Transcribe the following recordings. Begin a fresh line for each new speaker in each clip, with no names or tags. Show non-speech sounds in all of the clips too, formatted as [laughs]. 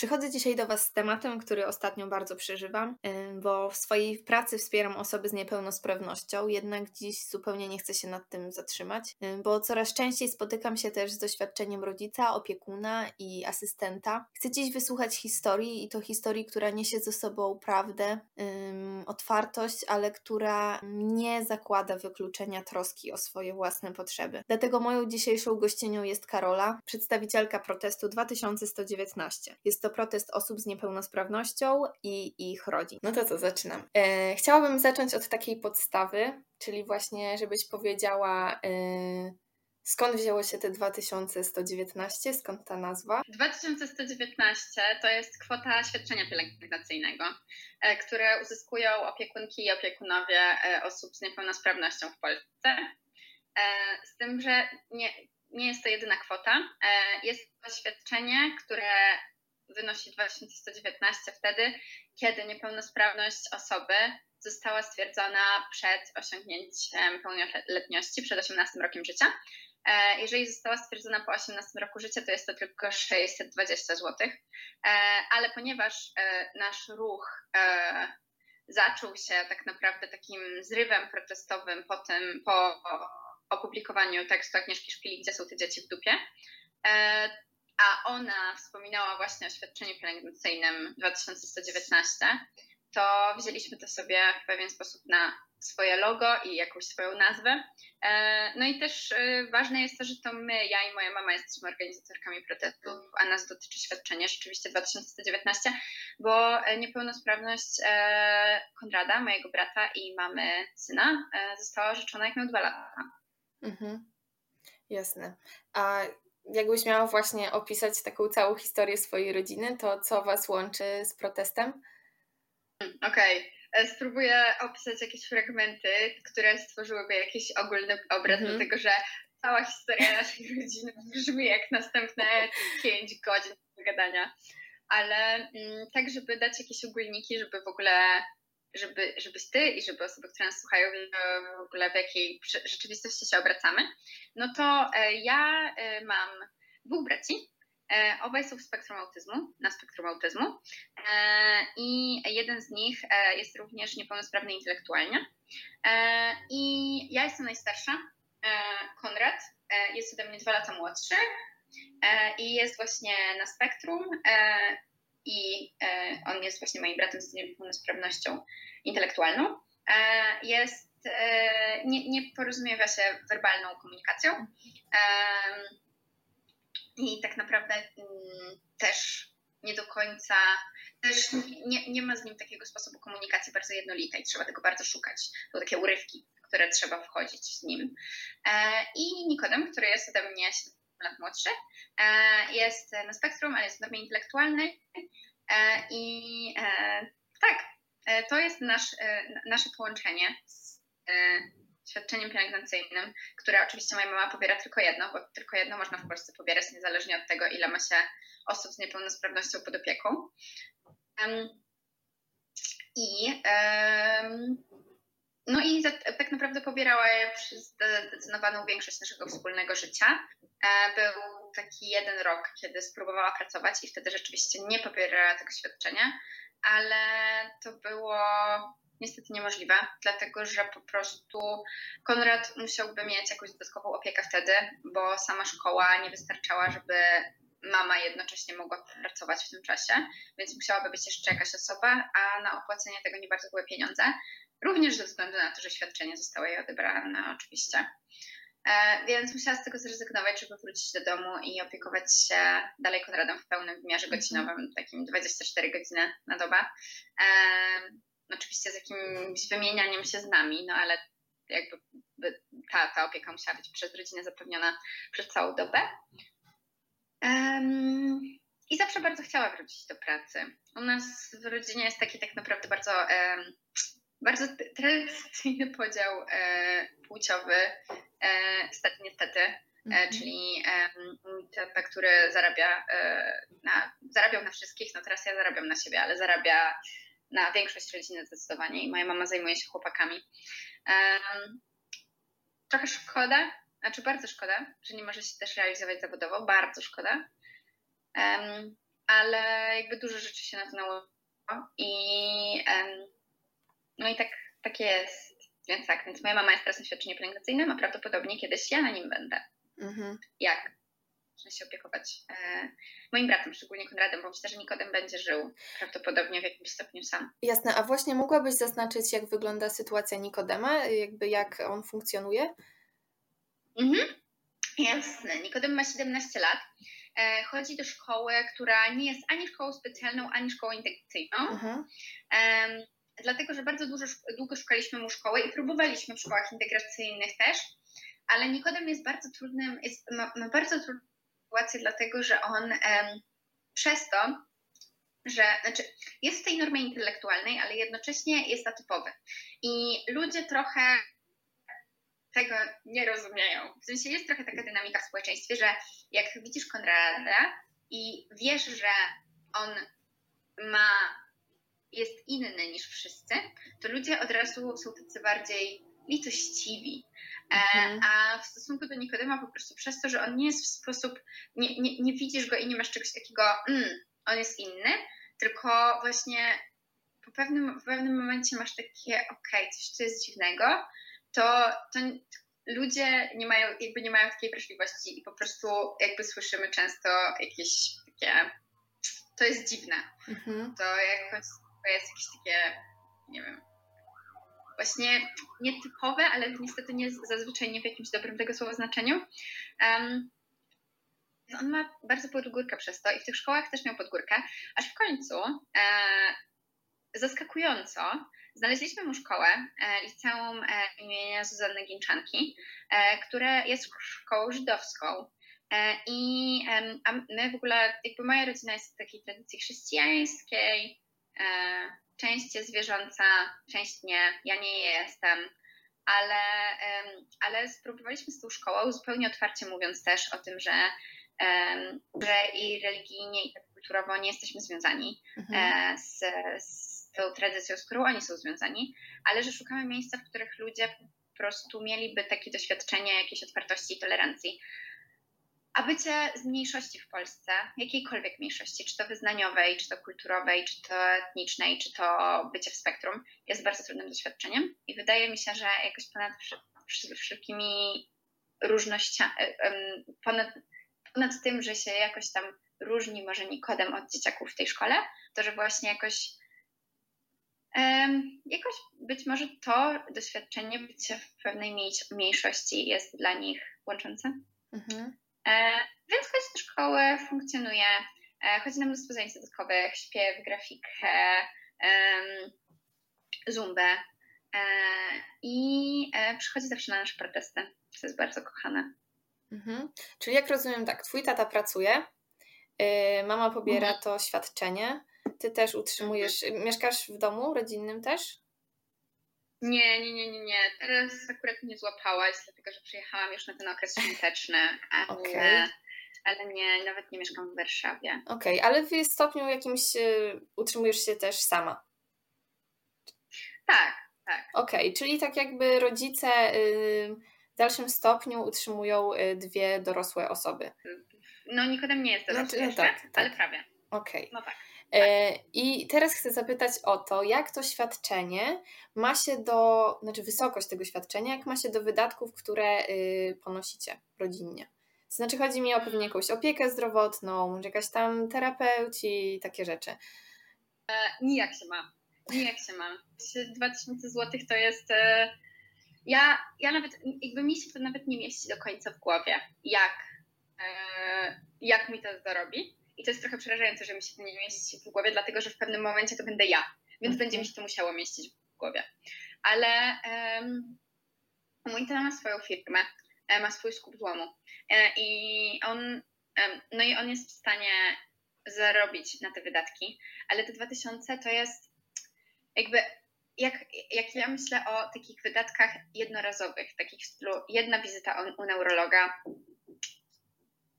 Przychodzę dzisiaj do Was z tematem, który ostatnio bardzo przeżywam, bo w swojej pracy wspieram osoby z niepełnosprawnością, jednak dziś zupełnie nie chcę się nad tym zatrzymać, bo coraz częściej spotykam się też z doświadczeniem rodzica, opiekuna i asystenta. Chcę dziś wysłuchać historii i to historii, która niesie ze sobą prawdę, otwartość, ale która nie zakłada wykluczenia troski o swoje własne potrzeby. Dlatego moją dzisiejszą gościnią jest Karola, przedstawicielka protestu 2119. Jest to protest osób z niepełnosprawnością i ich rodzin. No to co, zaczynam. E, chciałabym zacząć od takiej podstawy, czyli właśnie, żebyś powiedziała. E, Skąd wzięło się te 2119? Skąd ta nazwa?
2119 to jest kwota świadczenia pielęgnacyjnego, e, które uzyskują opiekunki i opiekunowie e, osób z niepełnosprawnością w Polsce. E, z tym, że nie, nie jest to jedyna kwota. Jest to świadczenie, które wynosi 2119 wtedy, kiedy niepełnosprawność osoby została stwierdzona przed osiągnięciem pełnoletności, przed 18 rokiem życia. E, jeżeli została stwierdzona po 18 roku życia, to jest to tylko 620 zł, e, ale ponieważ e, nasz ruch zaczął się tak naprawdę takim zrywem protestowym po tym, po opublikowaniu tekstu Agnieszki Szpili, gdzie są te dzieci w dupie, a ona wspominała właśnie o świadczeniu pielęgnacyjnym 2119, to wzięliśmy to sobie w pewien sposób na swoje logo i jakąś swoją nazwę. E, no i też e, ważne jest to, że to my, ja i moja mama jesteśmy organizatorkami protestów, a nas dotyczy świadczenie rzeczywiście 2119, bo e, niepełnosprawność Konrada, mojego brata i mamy syna została orzeczona jak miał dwa lata. Mhm.
Jasne. A jakbyś miała właśnie opisać taką całą historię swojej rodziny, to co Was łączy z protestem?
Okej. Okay. E, spróbuję opisać jakieś fragmenty, które stworzyłyby jakiś ogólny obraz mm -hmm. do tego, że cała historia naszej [laughs] rodziny brzmi jak następne [laughs] 5 godzin gadania. Ale mm, tak, żeby dać jakieś ogólniki, żeby w ogóle, żeby, żebyś ty i żeby osoby, które nas słuchają, w ogóle w jakiej rzeczywistości się obracamy, no to e, ja e, mam dwóch braci, E, obaj są w spektrum autyzmu, na spektrum autyzmu e, i jeden z nich e, jest również niepełnosprawny intelektualnie. I ja jestem najstarsza, Konrad jest ode mnie dwa lata młodszy i jest właśnie na spektrum i on jest właśnie moim bratem z niepełnosprawnością intelektualną. Jest, nie, nie porozumiewa się werbalną komunikacją i tak naprawdę mm, też nie do końca, też nie, nie ma z nim takiego sposobu komunikacji bardzo jednolitej, trzeba tego bardzo szukać. To takie urywki, które trzeba wchodzić z nim. E, I Nikodem, który jest ode mnie 7 lat młodszy, e, jest na spektrum, ale jest w normie intelektualnej. E, I tak, to jest nasz, nasze połączenie z świadczeniem pielęgnacyjnym, które oczywiście moja mama pobiera tylko jedno, bo tylko jedno można w Polsce pobierać, niezależnie od tego, ile ma się osób z niepełnosprawnością pod opieką. I no i tak naprawdę pobierała je przez zdecydowaną większość naszego wspólnego życia. E, był taki jeden rok, kiedy spróbowała pracować i wtedy rzeczywiście nie pobierała tego świadczenia, ale to było niestety niemożliwe, dlatego że po prostu Konrad musiałby mieć jakąś dodatkową opiekę wtedy, bo sama szkoła nie wystarczała, żeby mama jednocześnie mogła pracować w tym czasie, więc musiałaby być jeszcze jakaś osoba, a na opłacenie tego nie bardzo były pieniądze. Również ze względu na to, że świadczenie zostało jej odebrane oczywiście. E, więc musiała z tego zrezygnować, żeby wrócić do domu i opiekować się dalej Konradem w pełnym wymiarze mhm. godzinowym, takim 24 godziny na dobę. E, oczywiście z jakimś wymienianiem się z nami, no ale jakby ta, ta opieka musiała być przez rodzinę zapewniona przez całą dobę. Um, I zawsze bardzo chciała wrócić do pracy. U nas w rodzinie jest taki tak naprawdę bardzo, um, bardzo tradycyjny podział um, płciowy, stety niestety, mhm. czyli tata, który zarabia na, zarabiał na wszystkich, no teraz ja zarabiam na siebie, ale zarabia na większość rodziny zdecydowanie i moja mama zajmuje się chłopakami. Trochę szkoda, znaczy bardzo szkoda, że nie może się też realizować zawodowo, bardzo szkoda. Um, ale jakby dużo rzeczy się na to nałożyło i no i tak, tak jest. Więc tak, więc moja mama jest teraz na świadczeniu pielęgnacyjnym, a prawdopodobnie kiedyś ja na nim będę. Mhm. Jak? Zacznę się opiekować e, moim bratem, szczególnie Konradem, bo myślę, że Nikodem będzie żył prawdopodobnie w jakimś stopniu sam.
Jasne, a właśnie mogłabyś zaznaczyć, jak wygląda sytuacja Nikodema, jakby jak on funkcjonuje?
Mhm. Jasne. Nikodem ma 17 lat. E, chodzi do szkoły, która nie jest ani szkołą specjalną, ani szkołą integracyjną. Mhm. Dlatego, że bardzo dużo, długo szukaliśmy mu szkoły i próbowaliśmy w szkołach integracyjnych też, ale Nikodem jest bardzo trudnym, jest, ma, ma bardzo trudną sytuację, dlatego że on przez to, że znaczy jest w tej normie intelektualnej, ale jednocześnie jest atypowy. I ludzie trochę tego nie rozumieją. W sensie jest trochę taka dynamika w społeczeństwie, że jak widzisz Konrada i wiesz, że on ma jest inny niż wszyscy, to ludzie od razu są tacy bardziej litościwi. E, mhm. A w stosunku do Nikodema po prostu przez to, że on nie jest w sposób, nie, nie, nie widzisz go i nie masz czegoś takiego, mm, on jest inny, tylko właśnie po pewnym, w pewnym momencie masz takie, okej, okay, coś co jest dziwnego, to, to ludzie nie mają, jakby nie mają takiej wrażliwości i po prostu jakby słyszymy często jakieś takie, to jest dziwne. Mhm. To jakoś to jest jakieś takie, nie wiem, właśnie nietypowe, ale niestety nie, zazwyczaj nie w jakimś dobrym tego słowa znaczeniu. Um, on ma bardzo podgórkę przez to i w tych szkołach też miał podgórkę, aż w końcu e, zaskakująco znaleźliśmy mu szkołę, liceum e, imienia Zuzanny Ginczanki, e, które jest szkołą żydowską. E, I a my w ogóle, jakby moja rodzina jest w takiej tradycji chrześcijańskiej, część jest wierząca, część nie. Ja nie jestem, ale, ale spróbowaliśmy z tą szkołą zupełnie otwarcie mówiąc też o tym, że, że i religijnie, i tak kulturowo nie jesteśmy związani mhm. Z, z tą tradycją, z którą oni są związani, ale że szukamy miejsca, w których ludzie po prostu mieliby takie doświadczenie jakiejś otwartości i tolerancji. A bycie z mniejszości w Polsce, jakiejkolwiek mniejszości, czy to wyznaniowej, czy to kulturowej, czy to etnicznej, czy to bycie w spektrum, jest bardzo trudnym doświadczeniem. I wydaje mi się, że jakoś ponad wszelkimi różnościami, ponad, ponad tym, że się jakoś tam różni może Nikodem od dzieciaków w tej szkole, to że właśnie jakoś jakoś być może to doświadczenie bycia w pewnej mniejszości jest dla nich łączące. Mhm. E, więc chodzi do szkoły, funkcjonuje, e, chodzi na mnóstwo zajęć dodatkowych, śpiew, grafikę, zumbę e, i przychodzi zawsze na nasze protesty, co jest bardzo kochane.
Mhm. Czyli jak rozumiem tak, twój tata pracuje, y, mama pobiera mhm. to świadczenie, ty też utrzymujesz, mhm. mieszkasz w domu rodzinnym też?
Nie, nie, nie, nie, nie. Teraz akurat nie złapałaś, dlatego że przyjechałam już na ten okres świąteczny, ale, okay. ale nie, nawet nie mieszkam w Warszawie.
Okej, okay, ale w stopniu jakimś y, utrzymujesz się też sama?
Tak, tak.
Okej, okay, czyli tak jakby rodzice y, w dalszym stopniu utrzymują y, dwie dorosłe osoby.
No Nikodem nie jest dorosły no, no, jeszcze, tak, tak. ale prawie.
Okej.
No tak.
E, I teraz chcę zapytać o to, jak to świadczenie ma się do, znaczy wysokość tego świadczenia, jak ma się do wydatków, które y, ponosicie rodzinnie. To znaczy chodzi mi o pewnie jakąś opiekę zdrowotną, jakaś tam terapeuci, takie rzeczy.
E, nijak się ma. Nijak się ma. 2000 zł to jest... E, ja, ja nawet, jakby mi się to nawet nie mieści do końca w głowie, jak, e, jak mi to zarobi i to jest trochę przerażające, że mi się to nie mieści w głowie, dlatego że w pewnym momencie to będę ja, więc będzie mi się to musiało mieścić w głowie. Ale um, mój tata ma swoją firmę, e, ma swój skup złomu e, i on, no i on jest w stanie zarobić na te wydatki, ale te 2000 to jest jakby jak, jak ja myślę o takich wydatkach jednorazowych, takich w stylu jedna wizyta u, u neurologa,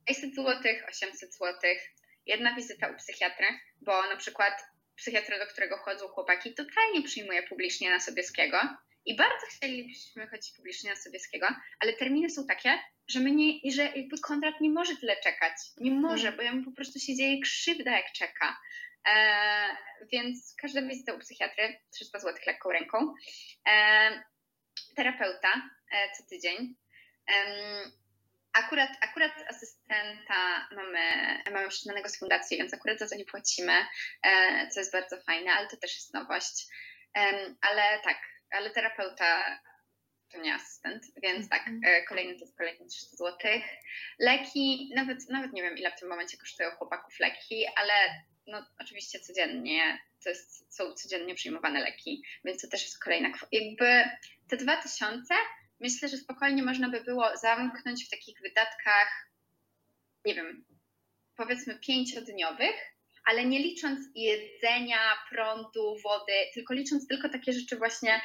600 zł, 800 zł, jedna wizyta u psychiatry, bo na przykład psychiatra, do którego chodzą chłopaki, totalnie przyjmuje publicznie na Sobieskiego i bardzo chcielibyśmy chodzić publicznie na Sobieskiego, ale terminy są takie, że my nie, że jakby kontrat nie może tyle czekać. Nie może, mhm. bo jemu po prostu się dzieje krzywda, jak czeka. E, więc każda wizyta u psychiatry 300 zł lekką ręką. E, terapeuta e, co tydzień. Akurat, akurat asystenta mamy, mamy przyznanego z fundacji, więc akurat za to nie płacimy, e, co jest bardzo fajne, ale to też jest nowość. Ale tak, ale terapeuta to nie asystent, więc tak, mhm. e, kolejny to jest kolejny 300 zł. Leki, nawet, nawet nie wiem ile w tym momencie kosztują chłopaków leki, ale no oczywiście codziennie, to jest, są codziennie przyjmowane leki, więc to też jest kolejna kwota. Jakby te 2000 myślę, że spokojnie można by było zamknąć w takich wydatkach, nie wiem, powiedzmy pięciodniowych, ale nie licząc jedzenia, prądu, wody, tylko licząc tylko takie rzeczy właśnie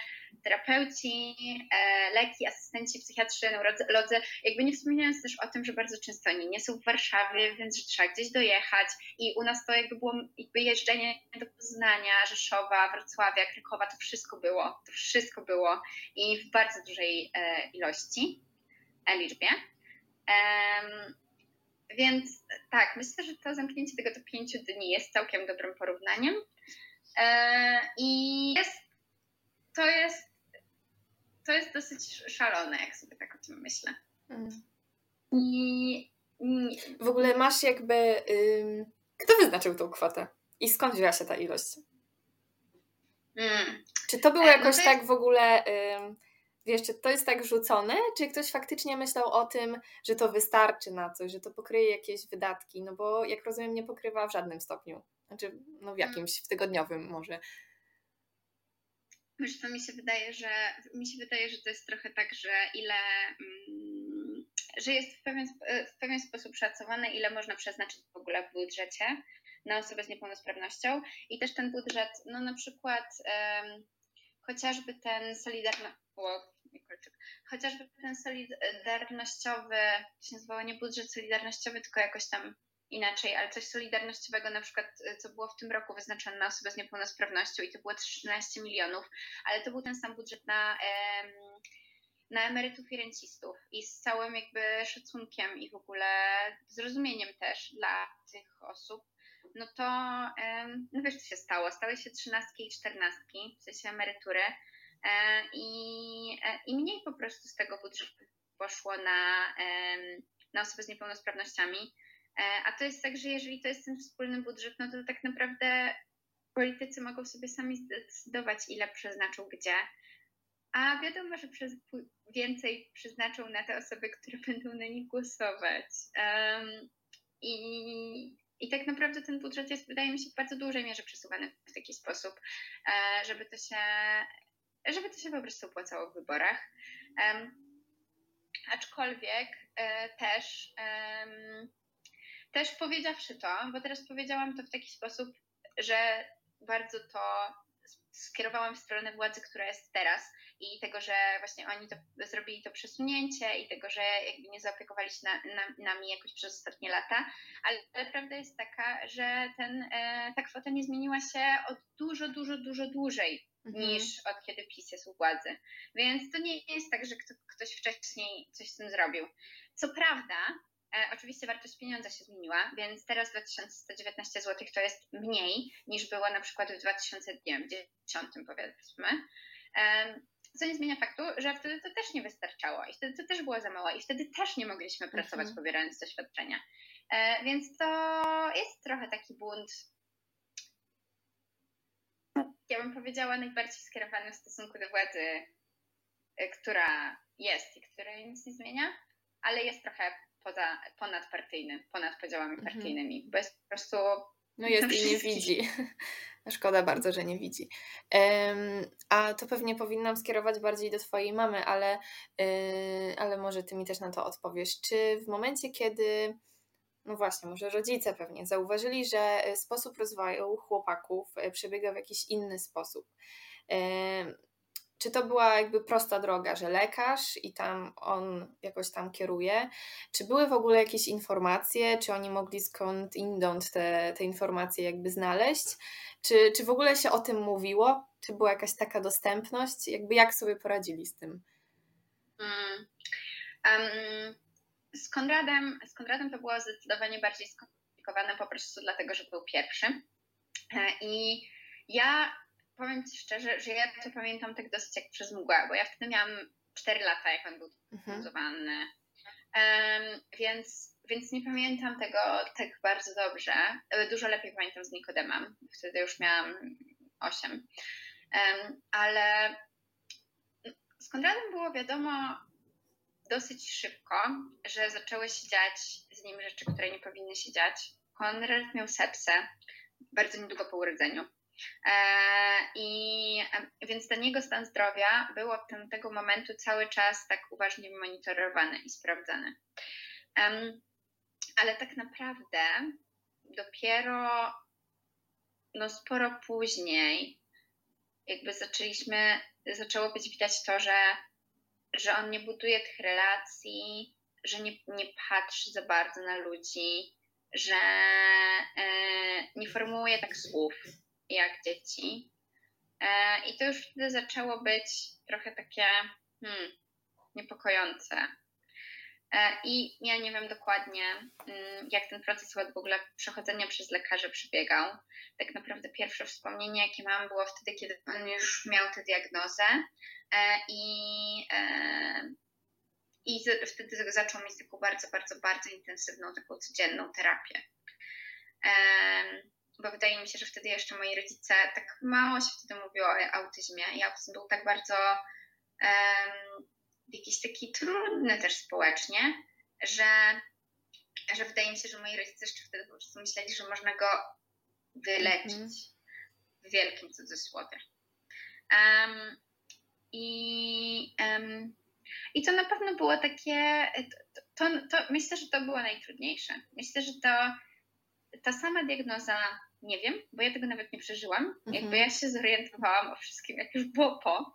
terapeuci, e, leki, asystenci, psychiatrzy, neurolodzy, jakby nie wspominając też o tym, że bardzo często oni nie są w Warszawie, więc że trzeba gdzieś dojechać i u nas to jakby było jakby jeżdżenie do Poznania, Rzeszowa, Wrocławia, Krakowa, to wszystko było, to wszystko było i w bardzo dużej e, ilości, e, liczbie. Więc tak, myślę, że to zamknięcie tego do pięciu dni jest całkiem dobrym porównaniem. I jest, to jest to jest dosyć szalone, jak sobie tak o tym myślę. Mm. I,
W ogóle masz jakby. Ym, kto wyznaczył tą kwotę? I skąd wzięła się ta ilość? Mm. Czy to było e, no jakoś no to jest... tak w ogóle. Ym, wiesz, czy to jest tak rzucone, czy ktoś faktycznie myślał o tym, że to wystarczy na coś, że to pokryje jakieś wydatki? No bo jak rozumiem, nie pokrywa w żadnym stopniu. Znaczy, no w jakimś, w tygodniowym może.
Wiesz co, mi się wydaje, że mi się wydaje, że to jest trochę tak, że ile mm, że jest w pewien, w pewien sposób szacowane, ile można przeznaczyć w ogóle w budżecie na osobę z niepełnosprawnością. I też ten budżet, no na przykład um, chociażby ten solidarny, chociażby ten solidarnościowy, to się nazywało nie budżet solidarnościowy, tylko jakoś tam inaczej, ale coś solidarnościowego, na przykład, y, co było w tym roku wyznaczone na osoby z niepełnosprawnością i to było 13 milionów, ale to był ten sam budżet na, na emerytów i rencistów i z całym jakby szacunkiem i w ogóle zrozumieniem też dla tych osób, no to no wiesz, co się stało? Stały się trzynastki i czternastki, w sensie emerytury e, i, e, i mniej po prostu z tego budżetu poszło na, na osoby z niepełnosprawnościami. E, a to jest tak, że jeżeli to jest ten wspólny budżet, no to tak naprawdę politycy mogą sobie sami zdecydować, ile przeznaczą gdzie. A wiadomo, że przez więcej przeznaczą na te osoby, które będą na nich głosować. Um, i, I tak naprawdę ten budżet jest, wydaje mi się, w bardzo dużej mierze przesuwany w taki sposób, e, żeby to się, żeby to się po prostu opłacało w wyborach. Um, aczkolwiek e, też um, też powiedziawszy to, bo teraz powiedziałam to w taki sposób, że bardzo to skierowałam w stronę władzy, która jest teraz i tego, że właśnie oni to zrobili to przesunięcie i tego, że jakby nie zaopiekowali się na, na, nami jakoś przez ostatnie lata, ale, ale prawda jest taka, że ten, e, ta kwota nie zmieniła się od dużo, dużo, dużo dłużej mhm. niż od kiedy PiS jest u władzy. Więc to nie jest tak, że kto, ktoś wcześniej coś z tym zrobił. Co prawda, oczywiście wartość pieniądza się zmieniła, więc teraz 2119 zł to jest mniej niż było na przykład w 2010 powiedzmy. Co nie zmienia faktu, że wtedy to też nie wystarczało i wtedy to też było za mało i wtedy też nie mogliśmy pracować mhm. pobierając to świadczenia. E, więc to jest trochę taki bunt, ja bym powiedziała, najbardziej skierowany w stosunku do władzy, e, która jest i której nic nie zmienia, ale jest trochę poza, ponadpartyjny, ponad podziałami mhm. partyjnymi, bo jest po prostu.
No jest i [laughs] nie widzi. [laughs] Szkoda bardzo, że nie widzi. Um, a to pewnie powinnam skierować bardziej do Twojej mamy, ale, yy, ale może Ty mi też na to odpowiesz. Czy w momencie, kiedy, no właśnie, może rodzice pewnie zauważyli, że sposób rozwoju chłopaków e, przebiega w jakiś inny sposób, czy to była jakby prosta droga, że lekarz i tam on jakoś tam kieruje? Czy były w ogóle jakieś informacje? Czy oni mogli skąd inąd te, te informacje jakby znaleźć? Czy, czy w ogóle się o tym mówiło? Czy była jakaś taka dostępność? Jakby jak sobie poradzili z tym?
Mm. Um, z, Konradem, z Konradem to było zdecydowanie bardziej skomplikowane po prostu dlatego, że był pierwszy. E, I ja powiem Ci szczerze, że ja to pamiętam tak dosyć jak przez mgłę, bo ja wtedy miałam 4 lata, jak on był. Mhm. Um, więc, więc nie pamiętam tego tak bardzo dobrze. E, dużo lepiej pamiętam z Nikodemem. Wtedy już miałam 8. Um, ale z Konradem było wiadomo dosyć szybko, że zaczęły się dziać z nim rzeczy, które nie powinny się dziać. Konrad miał sepsę bardzo niedługo po urodzeniu. E, I więc ten jego stan zdrowia był od tamtego momentu cały czas tak uważnie monitorowany i sprawdzany. Ale tak naprawdę dopiero no sporo później jakby zaczęliśmy, zaczęło być widać to, że, że on nie buduje tych relacji, że nie, nie patrzy za bardzo na ludzi, że e, nie formułuje tak słów jak dzieci. E, I to już wtedy zaczęło być trochę takie hmm, niepokojące. E, I ja nie wiem dokładnie, mm, jak ten proces w ogóle przechodzenia przez lekarzy przebiegał. Tak naprawdę pierwsze wspomnienie, jakie mam, było wtedy, kiedy on już miał tę diagnozę i, i wtedy zaczął mieć taką bardzo, bardzo, bardzo intensywną, taką codzienną terapię bo wydaje mi się, że wtedy jeszcze moi rodzice, tak mało się wtedy mówiło o autyzmie i autyzm był tak bardzo um, jakiś taki trudny też społecznie, że, że wydaje mi się, że moi rodzice jeszcze wtedy po prostu myśleli, że można go wyleczyć mm. w wielkim cudzysłowie. Um, i, um, I to na pewno było takie, to, to, to, myślę, że to było najtrudniejsze. Myślę, że to ta sama diagnoza nie wiem, bo ja tego nawet nie przeżyłam. Mhm. Jakby ja się zorientowałam o wszystkim, jak już było po,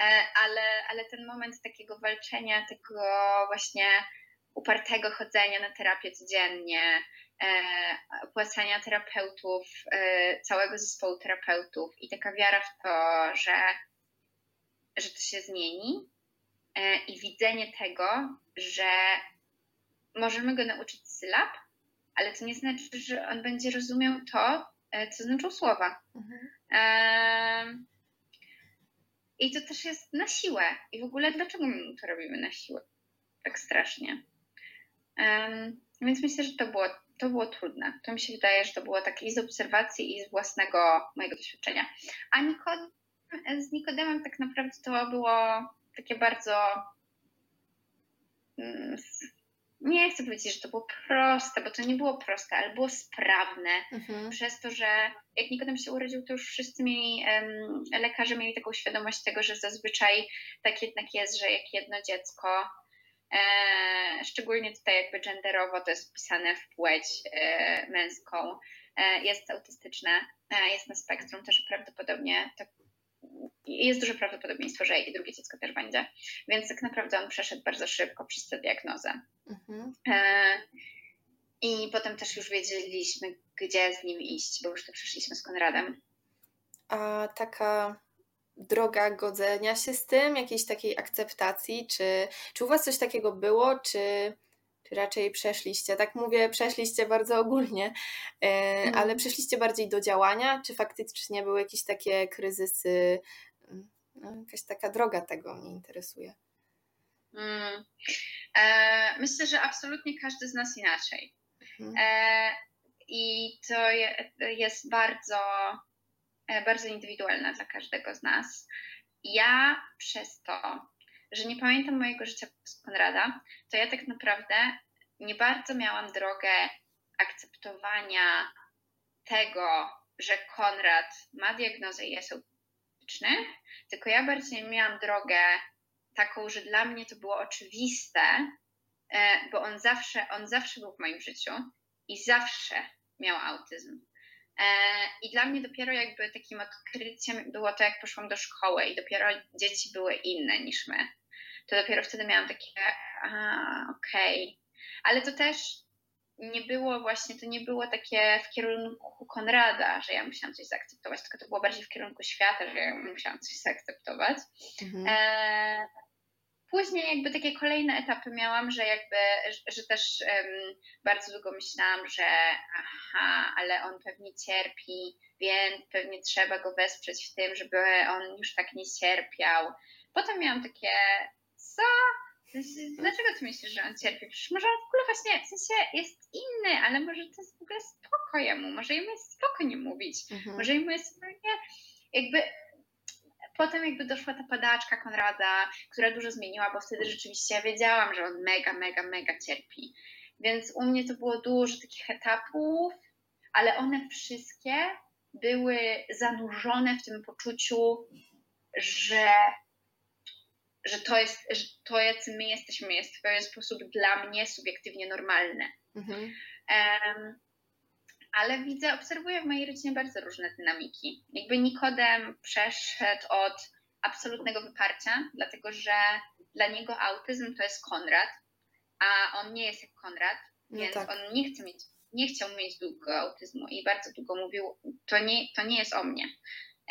e, ale, ale ten moment takiego walczenia, tego właśnie upartego chodzenia na terapię codziennie, e, opłacania terapeutów, e, całego zespołu terapeutów i taka wiara w to, że, że to się zmieni i widzenie tego, że możemy go nauczyć sylab, ale to nie znaczy, że on będzie rozumiał to, e, co znaczą słowa. Mhm. I to też jest na siłę. I w ogóle dlaczego my to robimy na siłę? Tak strasznie. Więc myślę, że to było, to było trudne. To mi się wydaje, że to było tak i z obserwacji, i z własnego mojego doświadczenia. A Nikodem, z Nikodemem tak naprawdę to było takie bardzo mm, nie chcę powiedzieć, że to było proste, bo to nie było proste, ale było sprawne. Mhm. Przez to, że jak Nikodem się urodził, to już wszyscy mieli, um, lekarze mieli taką świadomość tego, że zazwyczaj tak jednak jest, że jak jedno dziecko, e, szczególnie tutaj jakby genderowo to jest wpisane w płeć e, męską, e, jest autystyczne, e, jest na spektrum, też prawdopodobnie jest duże prawdopodobieństwo, że i drugie dziecko też będzie. Więc tak naprawdę on przeszedł bardzo szybko przez tę diagnozę. Mhm. E, I potem też już wiedzieliśmy, gdzie z nim iść, bo już to przeszliśmy z Konradem.
A taka droga godzenia się z tym, jakiejś takiej akceptacji, czy, czy u Was coś takiego było, czy, czy raczej przeszliście? Tak mówię, przeszliście bardzo ogólnie, e, mhm. ale przeszliście bardziej do działania, czy faktycznie były jakieś takie kryzysy no, jakaś taka droga tego mnie interesuje.
Mm. E, myślę, że absolutnie każdy z nas inaczej. Mhm. E, I to je, jest bardzo, e, bardzo indywidualne dla każdego z nas. Ja przez to, że nie pamiętam mojego życia z Konrada, to ja tak naprawdę nie bardzo miałam drogę akceptowania tego, że Konrad ma diagnozę i jest tylko ja bardziej miałam drogę taką, że dla mnie to było oczywiste, e, bo on zawsze, on zawsze był w moim życiu i zawsze miał autyzm. E, I dla mnie dopiero jakby takim odkryciem było to, jak poszłam do szkoły i dopiero dzieci były inne niż my. To dopiero wtedy miałam takie, okej. Okay. Ale to też nie było właśnie, to nie było takie w kierunku Konrada, że ja musiałam coś zaakceptować, tylko to było bardziej w kierunku świata, że ja musiałam coś zaakceptować. Mhm. E, później jakby takie kolejne etapy miałam, że jakby, że też um, bardzo długo myślałam, że aha, ale on pewnie cierpi, więc pewnie trzeba go wesprzeć w tym, żeby on już tak nie cierpiał. Potem miałam takie, co? Dlaczego ty myślisz, że on cierpi? Przecież może on w ogóle właśnie, w sensie jest inny, ale może to jest w ogóle spoko jemu, może jemu jest spoko nie mówić, mhm. może jemu jest spokojnie, jakby potem jakby doszła ta padaczka Konrada, która dużo zmieniła, bo wtedy rzeczywiście wiedziałam, że on mega, mega, mega cierpi. Więc u mnie to było dużo takich etapów, ale one wszystkie były zanurzone w tym poczuciu, że że to jest, że to jacy my jesteśmy, jest w pewien sposób dla mnie subiektywnie normalne. Mhm. Um, ale widzę, obserwuję w mojej rodzinie bardzo różne dynamiki. Jakby Nikodem przeszedł od absolutnego wyparcia, dlatego że dla niego autyzm to jest Konrad, a on nie jest jak Konrad, no więc tak. on nie chce mieć, nie chciał mieć długo autyzmu i bardzo długo mówił, to nie, to nie jest o mnie.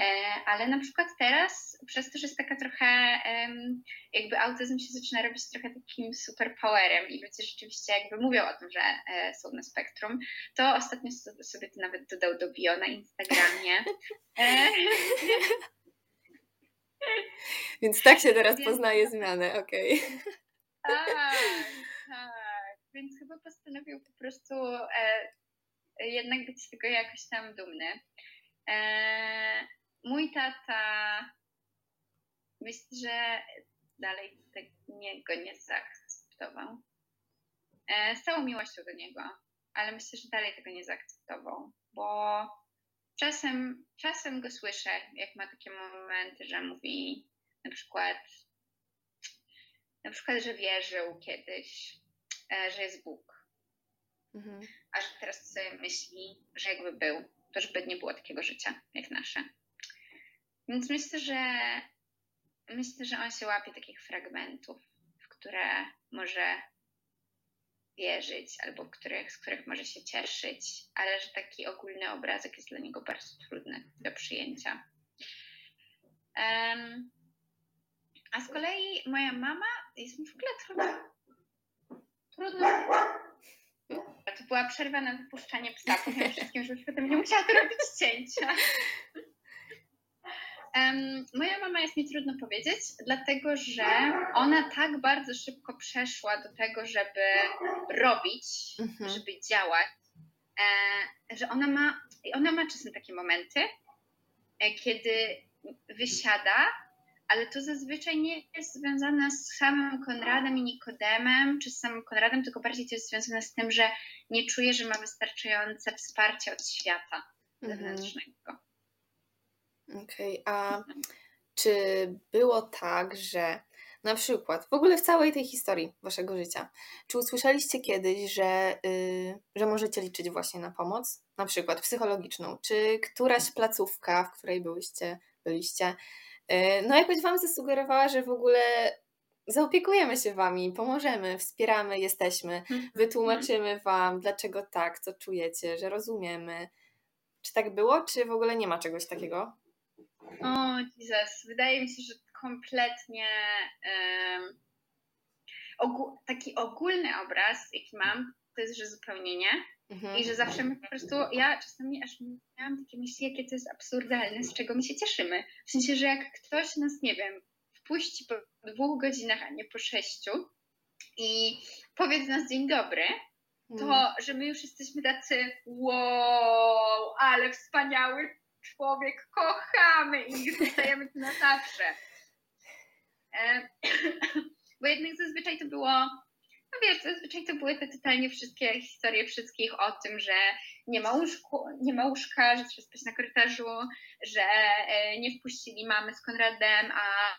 E, ale na przykład teraz, przez to, że jest taka trochę, jakby autyzm się zaczyna robić trochę takim superpowerem i ludzie rzeczywiście jakby mówią o tym, że e, są na spektrum, to ostatnio sobie to nawet dodał do bio na Instagramie. E, [laughs]
Więc tak się teraz poznaje [laughs] zmianę, okej. Okay.
Tak, tak. Więc chyba postanowił po prostu jednak być z tego jakoś tam dumny. Mój tata myślę, że dalej tego go nie zaakceptował. E, z całą miłością do niego, ale myślę, że dalej tego nie zaakceptował, bo czasem, czasem go słyszę, jak ma takie momenty, że mówi na przykład, na przykład, że wierzył kiedyś, e, że jest Bóg. Mhm. A że teraz sobie myśli, że jakby był, to żeby nie było takiego życia jak nasze. Więc myślę, że myślę, że on się łapie takich fragmentów, w które może wierzyć albo których, z których może się cieszyć, ale że taki ogólny obrazek jest dla niego bardzo trudny do przyjęcia. Um, a z kolei moja mama jest mi w ogóle trudno. Trudno. To była przerwa na wypuszczanie psa, powiem wszystkim, żebyś potem nie musiała robić cięcia. Um, moja mama jest mi trudno powiedzieć, dlatego że ona tak bardzo szybko przeszła do tego, żeby robić, mhm. żeby działać, e, że ona ma, ona ma czasem takie momenty, e, kiedy wysiada, ale to zazwyczaj nie jest związane z samym Konradem i Nikodemem, czy z samym Konradem, tylko bardziej to jest związane z tym, że nie czuje, że ma wystarczające wsparcie od świata mhm. zewnętrznego.
Okej, a czy było tak, że na przykład, w ogóle w całej tej historii waszego życia, czy usłyszeliście kiedyś, że, yy, że możecie liczyć właśnie na pomoc, na przykład psychologiczną, czy któraś placówka, w której byłyście, byliście, yy, no jakoś wam zasugerowała, że w ogóle zaopiekujemy się wami, pomożemy, wspieramy, jesteśmy, mhm. wytłumaczymy wam, dlaczego tak, co czujecie, że rozumiemy. Czy tak było, czy w ogóle nie ma czegoś takiego?
O, Jesus. Wydaje mi się, że kompletnie um, ogó taki ogólny obraz, jaki mam, to jest, że zupełnie nie. Mhm. I że zawsze my po prostu, ja czasami aż miałam takie myśli, jakie to jest absurdalne, z czego my się cieszymy. W sensie, że jak ktoś nas, nie wiem, wpuści po dwóch godzinach, a nie po sześciu i powiedz nas dzień dobry, to, mhm. że my już jesteśmy tacy wow, ale wspaniały człowiek, kochamy i zostajemy tu na zawsze. E, [clears throat] bo jednak zazwyczaj to było, no wiesz, zazwyczaj to były te totalnie wszystkie historie wszystkich o tym, że nie ma, łóżku, nie ma łóżka, że trzeba spać na korytarzu, że e, nie wpuścili mamy z Konradem, a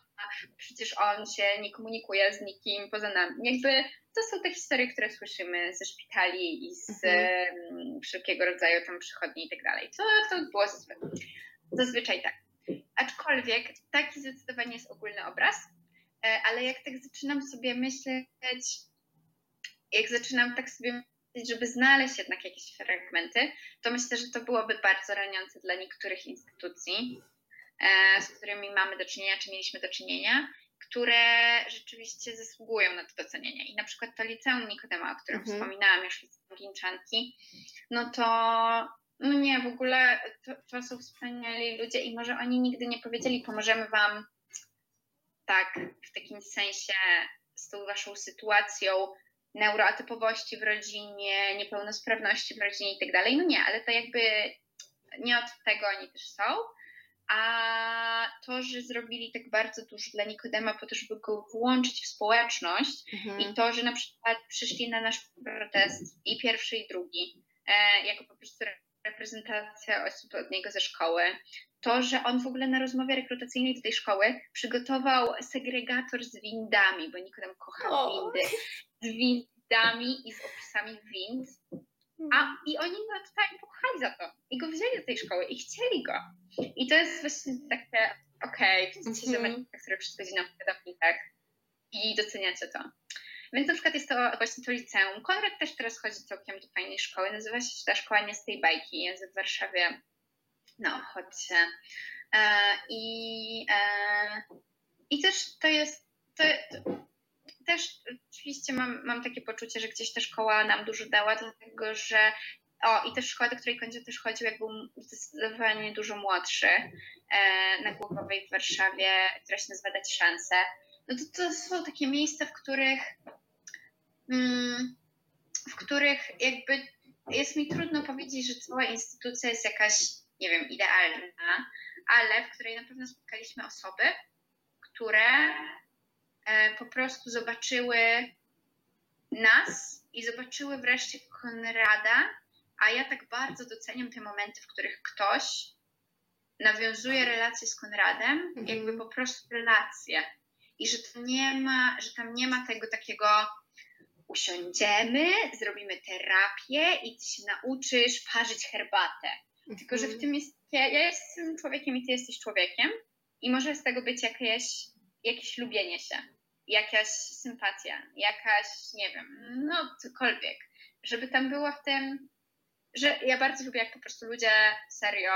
przecież on się nie komunikuje z nikim poza nami. Jakby to są te historie, które słyszymy ze szpitali i z mhm. wszelkiego rodzaju tam przychodni i tak dalej. To, to było zazwyczaj, zazwyczaj tak. Aczkolwiek taki zdecydowanie jest ogólny obraz, e, ale jak tak zaczynam sobie myśleć, jak zaczynam tak sobie żeby znaleźć jednak jakieś fragmenty, to myślę, że to byłoby bardzo raniące dla niektórych instytucji, e, z którymi mamy do czynienia, czy mieliśmy do czynienia, które rzeczywiście zasługują na to docenienie. I na przykład to liceum Nikodema, o którym mhm. wspominałam już, liceum Ginczanki, no to no nie, w ogóle to, to są wspaniali ludzie i może oni nigdy nie powiedzieli, pomożemy wam tak, w takim sensie z tą waszą sytuacją neuroatypowości w rodzinie, niepełnosprawności w rodzinie i tak dalej. No nie, ale to jakby nie od tego oni też są. A to, że zrobili tak bardzo dużo dla Nikodema po to, żeby go włączyć w społeczność mhm. i to, że na przykład przyszli na nasz protest i pierwszy i drugi, e, jako po prostu reprezentacja osób od niego ze szkoły, to, że on w ogóle na rozmowie rekrutacyjnej do tej szkoły przygotował segregator z windami, bo Nikodem kocha windy, z windami i z opisami wind. A i oni go tutaj pokochali za to. I go wzięli do tej szkoły i chcieli go. I to jest właśnie takie, okej, okay, widzicie mm -hmm. ziomeczka, który przychodzi na pedagogikach i doceniacie to. Więc na przykład jest to właśnie to liceum. Konrad też teraz chodzi całkiem do fajnej szkoły. Nazywa się ta szkoła nie z tej bajki. Jest w Warszawie. No, chodźcie. E, I, e, I też to jest. To, też oczywiście mam, mam takie poczucie, że gdzieś ta szkoła nam dużo dała, dlatego że o, i też szkoła, do której końcu też chodził, jak był zdecydowanie dużo młodszy, e, na Głogowej w Warszawie, która się nazywa Dać Szansę. No to, to są takie miejsca, w których mm, w których jakby jest mi trudno powiedzieć, że cała instytucja jest jakaś, nie wiem, idealna, ale w której na pewno spotkaliśmy osoby, które po prostu zobaczyły nas i zobaczyły wreszcie Konrada, a ja tak bardzo doceniam te momenty, w których ktoś nawiązuje relacje z Konradem, mhm. jakby po prostu relacje. I że to nie ma, że tam nie ma tego takiego usiądziemy, zrobimy terapię i ty się nauczysz parzyć herbatę. Mhm. Tylko, że w tym jest, ja, ja jestem człowiekiem i ty jesteś człowiekiem i może z tego być jakieś jakieś lubienie się, jakaś sympatia, jakaś, nie wiem, no cokolwiek. Żeby tam było w tym, że ja bardzo lubię, jak po prostu ludzie serio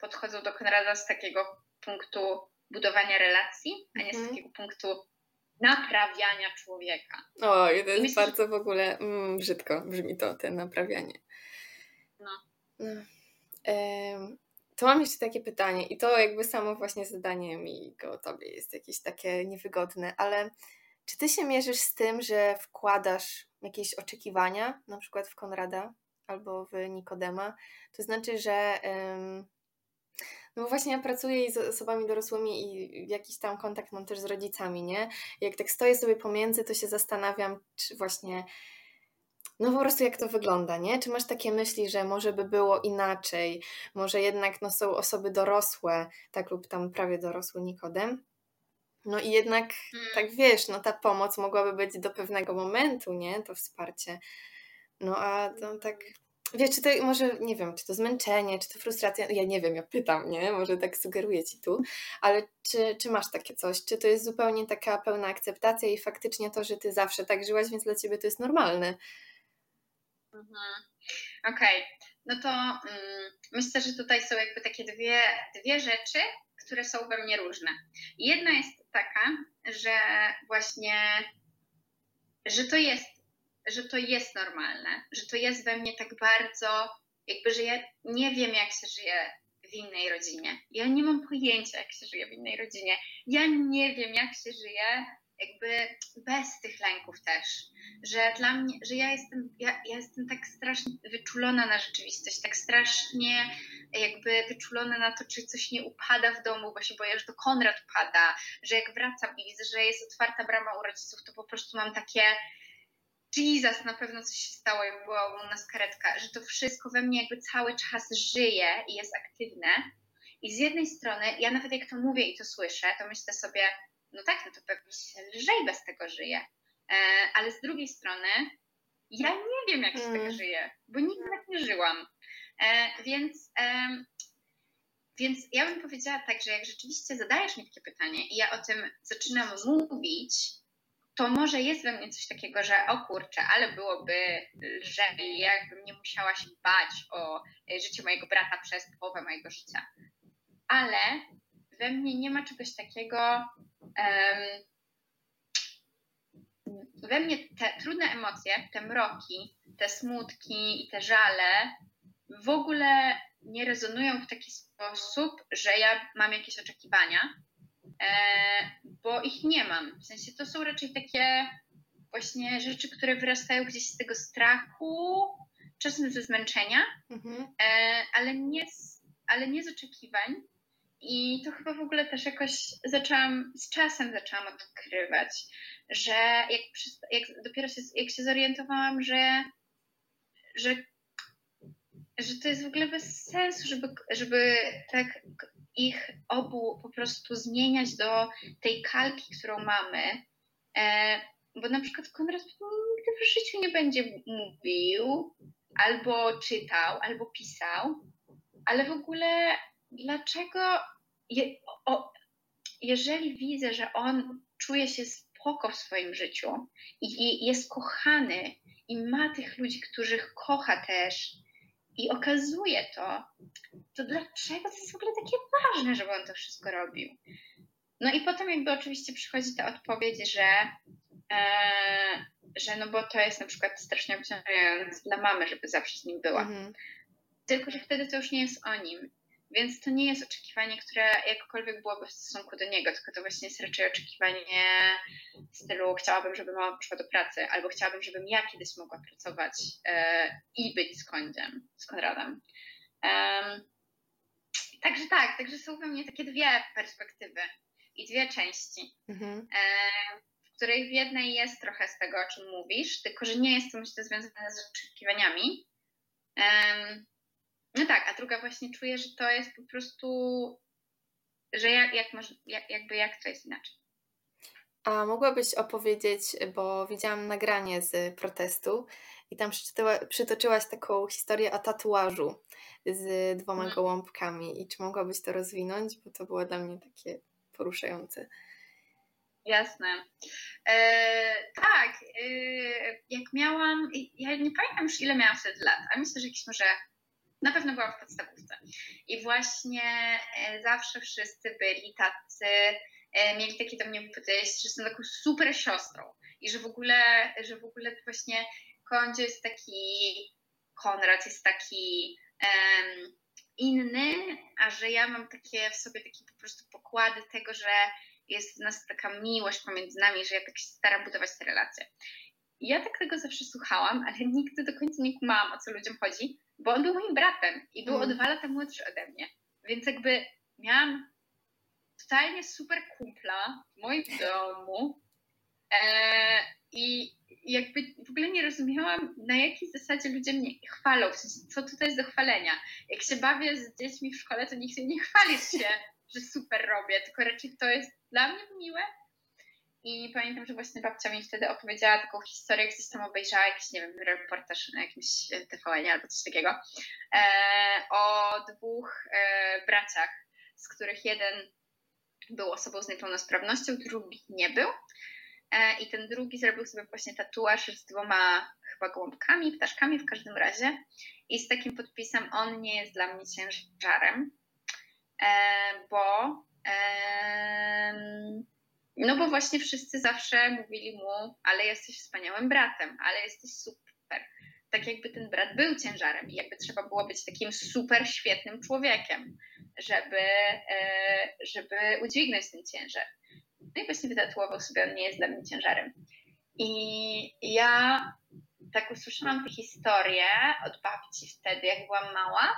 podchodzą do Konrada z takiego punktu budowania relacji, a nie z mhm. takiego punktu naprawiania człowieka.
O, i to jest I myślę, bardzo w ogóle mm, brzydko brzmi to, te naprawianie. No. no to mam jeszcze takie pytanie i to jakby samo właśnie zadanie mi go tobie jest jakieś takie niewygodne, ale czy ty się mierzysz z tym, że wkładasz jakieś oczekiwania, na przykład w Konrada albo w Nikodema? To znaczy, że no właśnie ja pracuję z osobami dorosłymi i jakiś tam kontakt mam też z rodzicami, nie? Jak tak stoję sobie pomiędzy, to się zastanawiam, czy właśnie no po prostu jak to wygląda, nie? Czy masz takie myśli, że może by było inaczej, może jednak no, są osoby dorosłe, tak lub tam prawie dorosły Nikodem, no i jednak, hmm. tak wiesz, no ta pomoc mogłaby być do pewnego momentu, nie? To wsparcie. No a to tak, wiesz, czy to może, nie wiem, czy to zmęczenie, czy to frustracja, ja nie wiem, ja pytam, nie? Może tak sugeruję Ci tu, ale czy, czy masz takie coś? Czy to jest zupełnie taka pełna akceptacja i faktycznie to, że Ty zawsze tak żyłaś, więc dla Ciebie to jest normalne?
Mhm. Okej, okay. no to mm, myślę, że tutaj są jakby takie dwie, dwie rzeczy, które są we mnie różne. Jedna jest taka, że właśnie, że to jest, że to jest normalne, że to jest we mnie tak bardzo, jakby, że ja nie wiem, jak się żyje w innej rodzinie. Ja nie mam pojęcia, jak się żyje w innej rodzinie. Ja nie wiem, jak się żyje jakby bez tych lęków też, że dla mnie, że ja jestem, ja, ja jestem tak strasznie wyczulona na rzeczywistość, tak strasznie jakby wyczulona na to, czy coś nie upada w domu, bo się boję, że to Konrad upada, że jak wracam i widzę, że jest otwarta brama u rodziców, to po prostu mam takie Jesus, na pewno coś się stało, jak była u nas karetka, że to wszystko we mnie jakby cały czas żyje i jest aktywne. I z jednej strony, ja nawet jak to mówię i to słyszę, to myślę sobie, no tak, no to pewnie się lżej bez tego żyje. E, ale z drugiej strony, ja nie wiem, jak się mm. tak żyje, bo nigdy tak nie żyłam. E, więc, e, więc ja bym powiedziała tak, że jak rzeczywiście zadajesz mi takie pytanie i ja o tym zaczynam mówić, to może jest we mnie coś takiego, że o kurczę, ale byłoby lżej, jakbym nie musiała się bać o życie mojego brata przez połowę mojego życia. Ale we mnie nie ma czegoś takiego. We mnie te trudne emocje, te mroki, te smutki i te żale w ogóle nie rezonują w taki sposób, że ja mam jakieś oczekiwania, e, bo ich nie mam. W sensie to są raczej takie właśnie rzeczy, które wyrastają gdzieś z tego strachu, czasem ze zmęczenia, mhm. E, ale, nie z, ale nie z oczekiwań. I to chyba w ogóle też jakoś zaczęłam, z czasem zaczęłam odkrywać, że jak, jak dopiero się, jak się zorientowałam, że, że, że to jest w ogóle bez sensu, żeby, żeby tak ich obu po prostu zmieniać do tej kalki, którą mamy. E, bo na przykład Konrad nigdy w życiu nie będzie mówił, albo czytał, albo pisał, ale w ogóle dlaczego, je, o, jeżeli widzę, że on czuje się spoko w swoim życiu i, i jest kochany i ma tych ludzi, których kocha też i okazuje to, to dlaczego to jest w ogóle takie ważne, żeby on to wszystko robił? No i potem jakby oczywiście przychodzi ta odpowiedź, że, e, że no bo to jest na przykład strasznie obciążające dla mamy, żeby zawsze z nim była. Mhm. Tylko, że wtedy to już nie jest o nim. Więc to nie jest oczekiwanie, które jakkolwiek byłoby w stosunku do niego, tylko to właśnie jest raczej oczekiwanie w stylu chciałabym, żeby mama poszła do pracy, albo chciałabym, żebym ja kiedyś mogła pracować e, i być z Kondziem, z Konradem. Um, także tak, także są we mnie takie dwie perspektywy i dwie części, mhm. e, w której w jednej jest trochę z tego, o czym mówisz, tylko że nie jest to myślę związane z oczekiwaniami. Um, no tak, a druga właśnie czuje, że to jest po prostu, że jak, jak, może, jak, jakby jak to jest inaczej.
A mogłabyś opowiedzieć, bo widziałam nagranie z protestu i tam przytoczyłaś taką historię o tatuażu z dwoma hmm. gołąbkami. I czy mogłabyś to rozwinąć, bo to było dla mnie takie poruszające.
Jasne. E, tak, e, jak miałam, ja nie pamiętam już ile miałam wtedy lat, ale myślę, że jakieś może na pewno byłam w podstawówce. I właśnie e, zawsze wszyscy byli tacy, e, mieli takie do mnie podejście, że są taką super siostrą i że w ogóle, że w ogóle właśnie Kondzie jest taki, Konrad jest taki um, inny, a że ja mam takie w sobie takie po prostu pokłady tego, że jest w nas taka miłość pomiędzy nami, że ja tak się staram budować te relacje. Ja tak tego zawsze słuchałam, ale nigdy do końca nie kumałam, o co ludziom chodzi, bo on był moim bratem i był mm. o dwa lata młodszy ode mnie. Więc jakby miałam totalnie super kumpla w moim [laughs] domu e, i jakby w ogóle nie rozumiałam, na jakiej zasadzie ludzie mnie chwalą, w sensie, co tutaj jest do chwalenia. Jak się bawię z dziećmi w szkole, to nikt nie chwali się, że super robię, tylko raczej to jest dla mnie miłe, i pamiętam, że właśnie babcia mi wtedy opowiedziała taką historię, gdzieś tam obejrzała jakiś, nie wiem, reportaż na jakimś tvn albo coś takiego, e, o dwóch e, braciach, z których jeden był osobą z niepełnosprawnością, drugi nie był. E, I ten drugi zrobił sobie właśnie tatuaż z dwoma chyba gołąbkami, ptaszkami w każdym razie. I z takim podpisem on nie jest dla mnie ciężarem, e, bo no bo właśnie wszyscy zawsze mówili mu, ale jesteś wspaniałym bratem, ale jesteś super. Tak jakby ten brat był ciężarem i jakby trzeba było być takim super świetnym człowiekiem, żeby, e, żeby udźwignąć ten ciężar. No i właśnie wytatuował sobie, on nie jest dla mnie ciężarem. I ja tak usłyszałam tę historię od babci wtedy, jak byłam mała,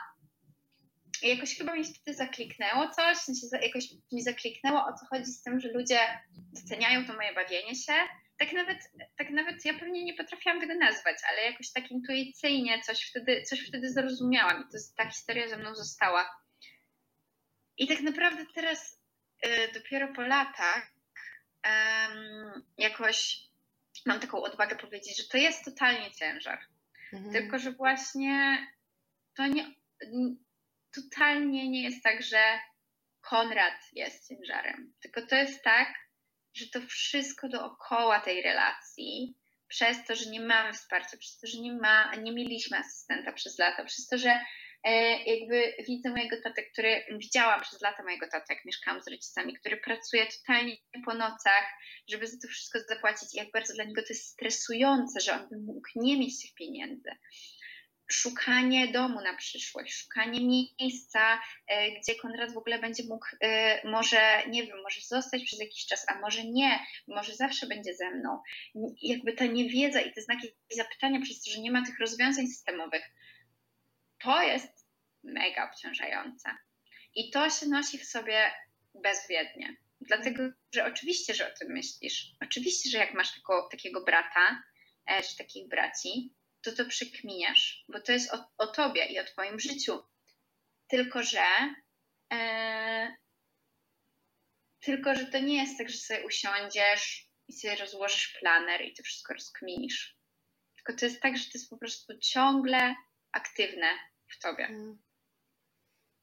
jakoś chyba mi wtedy zakliknęło coś, w sensie jakoś mi zakliknęło o co chodzi z tym, że ludzie doceniają to moje bawienie się. Tak nawet, tak nawet ja pewnie nie potrafiłam tego nazwać, ale jakoś tak intuicyjnie coś wtedy, coś wtedy zrozumiałam i to, ta historia ze mną została. I tak naprawdę teraz y, dopiero po latach jakoś mam taką odwagę powiedzieć, że to jest totalnie ciężar. Mhm. Tylko, że właśnie to nie, totalnie nie jest tak, że Konrad jest ciężarem, tylko to jest tak, że to wszystko dookoła tej relacji, przez to, że nie mamy wsparcia, przez to, że nie, ma, nie mieliśmy asystenta przez lata, przez to, że e, jakby widzę mojego tatę, który widziałam przez lata mojego tatę, jak mieszkałam z rodzicami, który pracuje totalnie po nocach, żeby za to wszystko zapłacić i jak bardzo dla niego to jest stresujące, że on by mógł nie mieć tych pieniędzy szukanie domu na przyszłość, szukanie miejsca, e, gdzie Konrad w ogóle będzie mógł, e, może, nie wiem, może zostać przez jakiś czas, a może nie, może zawsze będzie ze mną. Jakby ta niewiedza i te znaki zapytania przez to, że nie ma tych rozwiązań systemowych, to jest mega obciążające. I to się nosi w sobie bezwiednie. Dlatego, że oczywiście, że o tym myślisz. Oczywiście, że jak masz takiego brata, e, czy takich braci, to to przykminiasz, bo to jest o, o tobie i o twoim życiu. Tylko, że e, tylko, że to nie jest tak, że sobie usiądziesz i sobie rozłożysz planer i to wszystko rozkminisz. Tylko to jest tak, że to jest po prostu ciągle aktywne w tobie. Mm.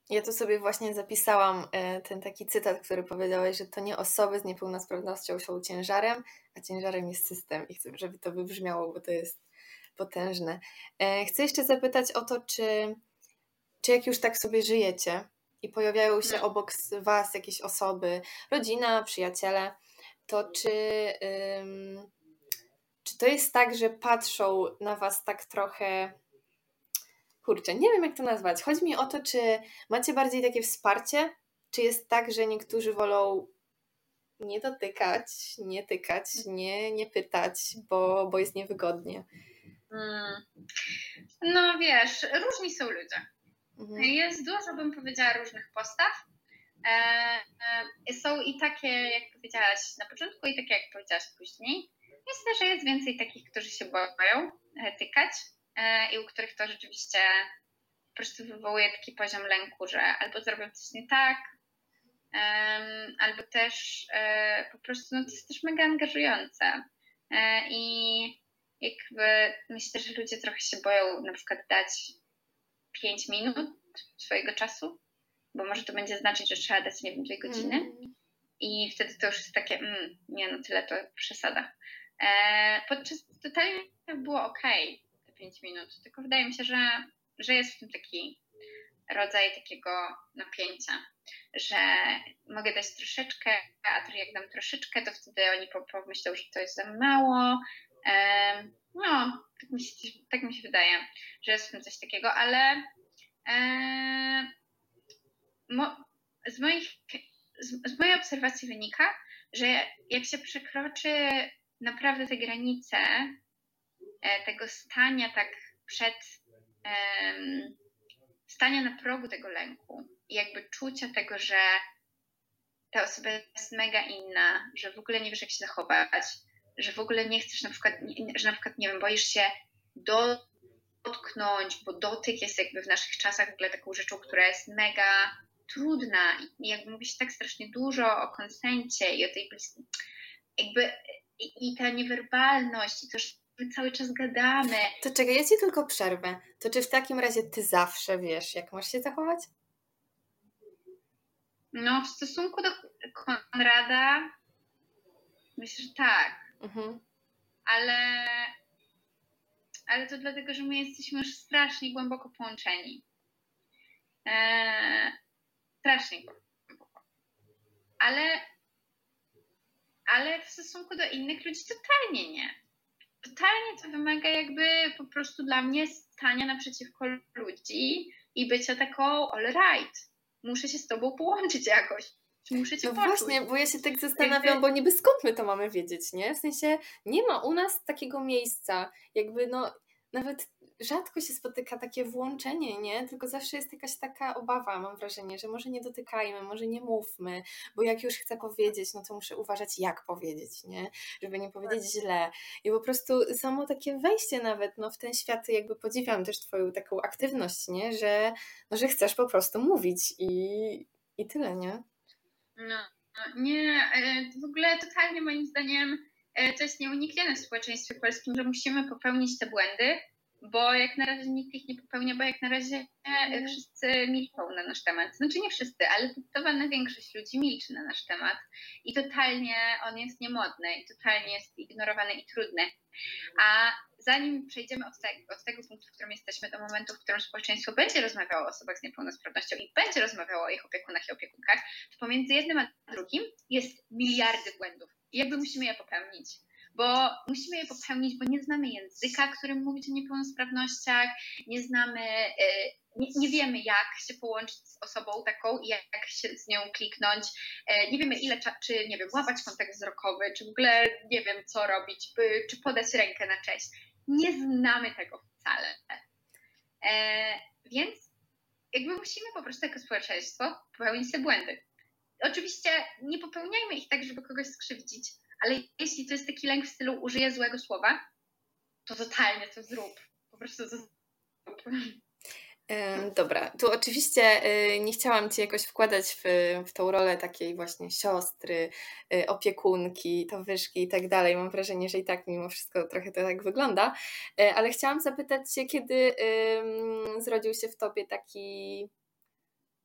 Ja tu sobie właśnie zapisałam e, ten taki cytat, który powiedziałeś, że to nie osoby z niepełnosprawnością są ciężarem, a ciężarem jest system. I chcę, żeby to wybrzmiało, bo to jest potężne. E, chcę jeszcze zapytać o to, czy, czy jak już tak sobie żyjecie i pojawiają się no. obok Was jakieś osoby, rodzina, przyjaciele, to czy, ym, czy to jest tak, że patrzą na Was tak trochę kurczę, nie wiem jak to nazwać. Chodzi mi o to, czy macie bardziej takie wsparcie, czy jest tak, że niektórzy wolą nie dotykać, nie tykać, nie, nie pytać, bo, bo jest niewygodnie.
Hmm. No wiesz, różni są ludzie. Mhm. Jest dużo, bym powiedziała, różnych postaw. E, e, są i takie, jak powiedziałaś na początku, i takie, jak powiedziałaś później. Myślę, że jest więcej takich, którzy się boją e, tykać e, i u których to rzeczywiście po prostu wywołuje taki poziom lęku, że albo zrobią coś nie tak, albo też e, po prostu no, to jest też mega angażujące. E, I jakby myślę, że ludzie trochę się boją na przykład dać 5 minut swojego czasu, bo może to będzie znaczyć, że trzeba dać, nie wiem, 2 godziny. Mm. I wtedy to już jest takie, mm, nie no, tyle to przesada. E, podczas totalnie było ok, te 5 minut, tylko wydaje mi się, że, że jest w tym taki rodzaj takiego napięcia, że mogę dać troszeczkę, a jak dam troszeczkę, to wtedy oni pomyślą, że to jest za mało, no, tak mi, się, tak mi się wydaje, że jest w tym coś takiego, ale mo, z, moich, z, z mojej obserwacji wynika, że jak się przekroczy naprawdę te granice e, tego stania tak przed stania na progu tego lęku i jakby czucia tego, że ta osoba jest mega inna, że w ogóle nie wiesz, jak się zachować, że w ogóle nie chcesz na przykład, że na przykład, nie wiem, boisz się dotknąć, bo dotyk jest jakby w naszych czasach w ogóle taką rzeczą, która jest mega trudna i jakby mówi się tak strasznie dużo o konsencie i o tej bliskiej, jakby i, i ta niewerbalność i to, że my cały czas gadamy.
To czekaj, ja Ci tylko przerwę. To czy w takim razie Ty zawsze wiesz, jak masz się zachować?
No, w stosunku do Konrada myślę, że tak. Mhm. Ale, ale to dlatego, że my jesteśmy już strasznie głęboko połączeni. Eee, strasznie głęboko. Ale, ale w stosunku do innych ludzi totalnie nie. Totalnie to wymaga jakby po prostu dla mnie stania naprzeciwko ludzi i bycia taką all right. Muszę się z tobą połączyć jakoś. Muszę cię no
poczuć. właśnie, bo ja się tak zastanawiam, jakby... bo niby skąd my to mamy wiedzieć, nie? W sensie nie ma u nas takiego miejsca, jakby no nawet rzadko się spotyka takie włączenie, nie? Tylko zawsze jest jakaś taka obawa, mam wrażenie, że może nie dotykajmy, może nie mówmy, bo jak już chcę powiedzieć, no to muszę uważać, jak powiedzieć, nie? Żeby nie powiedzieć tak. źle. I po prostu samo takie wejście nawet no, w ten świat, jakby podziwiam też Twoją taką aktywność, nie? Że, no, że chcesz po prostu mówić i, i tyle, nie?
No, nie, e, w ogóle totalnie moim zdaniem e, to jest nieuniknione w społeczeństwie polskim, że musimy popełnić te błędy, bo jak na razie nikt ich nie popełnia, bo jak na razie mhm. wszyscy milczą na nasz temat. Znaczy nie wszyscy, ale zdecydowana większość ludzi milczy na nasz temat i totalnie on jest niemodny i totalnie jest ignorowany i trudny. A zanim przejdziemy od tego, od tego punktu, w którym jesteśmy, do momentu, w którym społeczeństwo będzie rozmawiało o osobach z niepełnosprawnością i będzie rozmawiało o ich opiekunach i opiekunkach, to pomiędzy jednym a drugim jest miliardy błędów. I jakby musimy je popełnić bo musimy je popełnić, bo nie znamy języka, którym mówić o niepełnosprawnościach, nie znamy, e, nie, nie, wiemy jak się połączyć z osobą taką i jak się z nią kliknąć, e, nie wiemy ile, czy nie wiem, łapać kontakt wzrokowy, czy w ogóle nie wiem co robić, czy podać rękę na cześć. Nie znamy tego wcale. E, więc jakby musimy po prostu jako społeczeństwo popełnić te błędy. Oczywiście nie popełniajmy ich tak, żeby kogoś skrzywdzić, ale jeśli to jest taki lęk w stylu użyję złego słowa, to totalnie to zrób. Po prostu to zrób.
Dobra, tu oczywiście y, nie chciałam Cię jakoś wkładać w, w tą rolę takiej właśnie siostry, y, opiekunki, towyszki i tak dalej. Mam wrażenie, że i tak mimo wszystko trochę to tak wygląda, y, ale chciałam zapytać Cię, kiedy zrodził się w Tobie taki